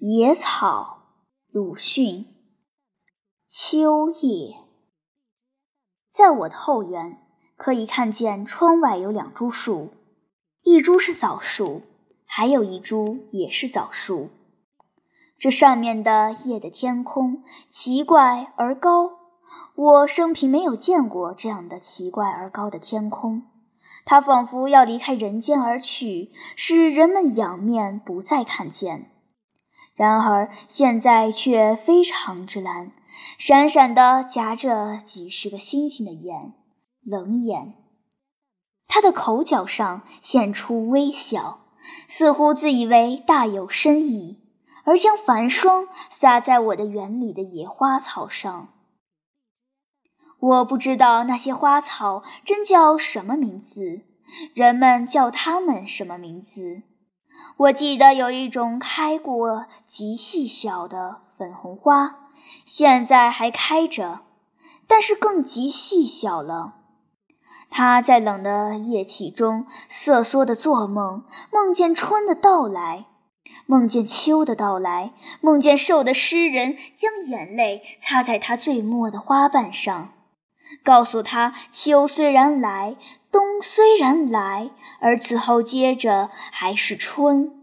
野草，鲁迅。秋夜，在我的后园，可以看见窗外有两株树，一株是枣树，还有一株也是枣树。这上面的夜的天空奇怪而高，我生平没有见过这样的奇怪而高的天空。它仿佛要离开人间而去，使人们仰面不再看见。然而现在却非常之蓝，闪闪的夹着几十个星星的眼，冷眼。他的口角上现出微笑，似乎自以为大有深意，而将繁霜洒在我的园里的野花草上。我不知道那些花草真叫什么名字，人们叫它们什么名字。我记得有一种开过极细小的粉红花，现在还开着，但是更极细小了。它在冷的夜气中瑟缩的做梦，梦见春的到来，梦见秋的到来，梦见瘦的诗人将眼泪擦在它最末的花瓣上，告诉他秋虽然来。冬虽然来，而此后接着还是春。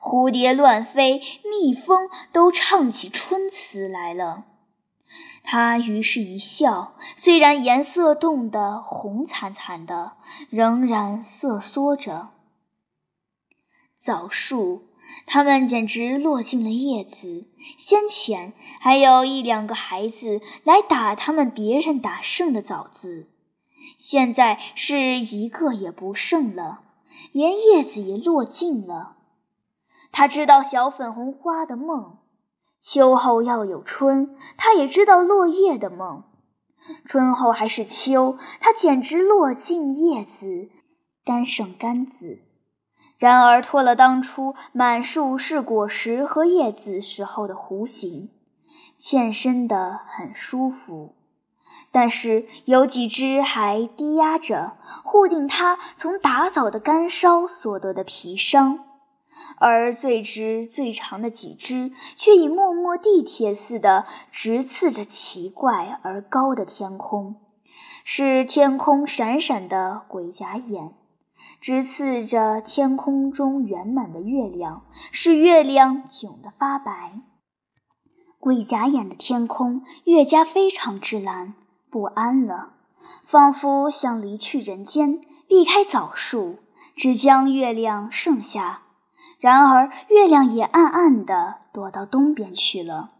蝴蝶乱飞，蜜蜂都唱起春词来了。他于是一笑，虽然颜色冻得红惨惨的，仍然瑟缩着。枣树，它们简直落尽了叶子。先前还有一两个孩子来打他们别人打剩的枣子。现在是一个也不剩了，连叶子也落尽了。他知道小粉红花的梦，秋后要有春；他也知道落叶的梦，春后还是秋。他简直落尽叶子，干剩干子。然而脱了当初满树是果实和叶子时候的弧形，欠身的很舒服。但是有几只还低压着，护定它从打扫的干烧所得的皮伤，而最直最长的几只却已默默地铁似的直刺着奇怪而高的天空，是天空闪闪的鬼甲眼，直刺着天空中圆满的月亮，使月亮窘得发白。鬼甲眼的天空越加非常之蓝。不安了，仿佛想离去人间，避开枣树，只将月亮剩下。然而月亮也暗暗地躲到东边去了，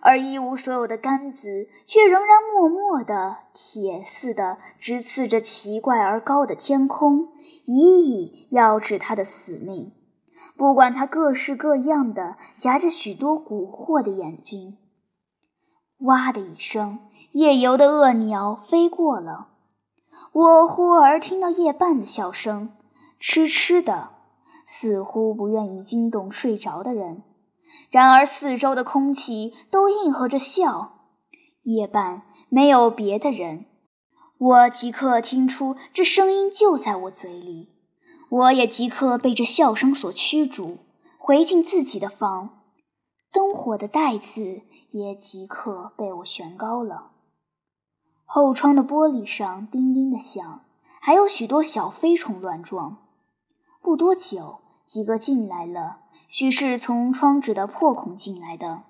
而一无所有的杆子却仍然默默地铁似的直刺着奇怪而高的天空，一意要治他的死命。不管他各式各样的夹着许多蛊惑的眼睛。哇的一声，夜游的恶鸟飞过了。我忽而听到夜半的笑声，痴痴的，似乎不愿意惊动睡着的人。然而四周的空气都应和着笑。夜半没有别的人，我即刻听出这声音就在我嘴里。我也即刻被这笑声所驱逐，回进自己的房。灯火的带子。也即刻被我悬高了。后窗的玻璃上叮叮的响，还有许多小飞虫乱撞。不多久，几个进来了，许是从窗纸的破孔进来的。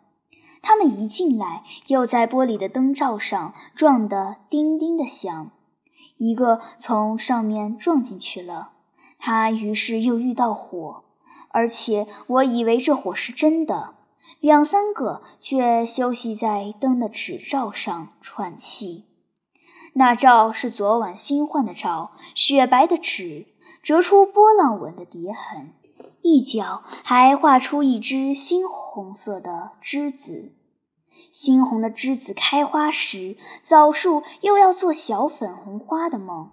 他们一进来，又在玻璃的灯罩上撞得叮叮的响。一个从上面撞进去了，他于是又遇到火，而且我以为这火是真的。两三个却休息在灯的纸罩上喘气，那罩是昨晚新换的罩，雪白的纸折出波浪纹的叠痕，一角还画出一只猩红色的栀子。猩红的栀子开花时，枣树又要做小粉红花的梦，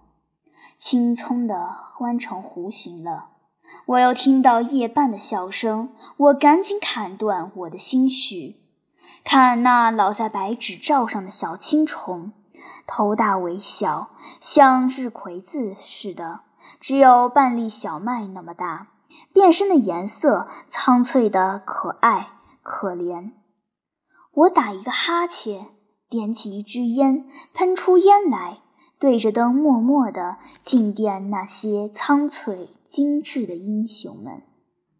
青葱的弯成弧形了。我又听到夜半的笑声，我赶紧砍断我的心绪。看那老在白纸罩上的小青虫，头大尾小，像日葵子似的，只有半粒小麦那么大，变身的颜色苍翠的可爱可怜。我打一个哈欠，点起一支烟，喷出烟来，对着灯默默的敬奠那些苍翠精致的英雄们。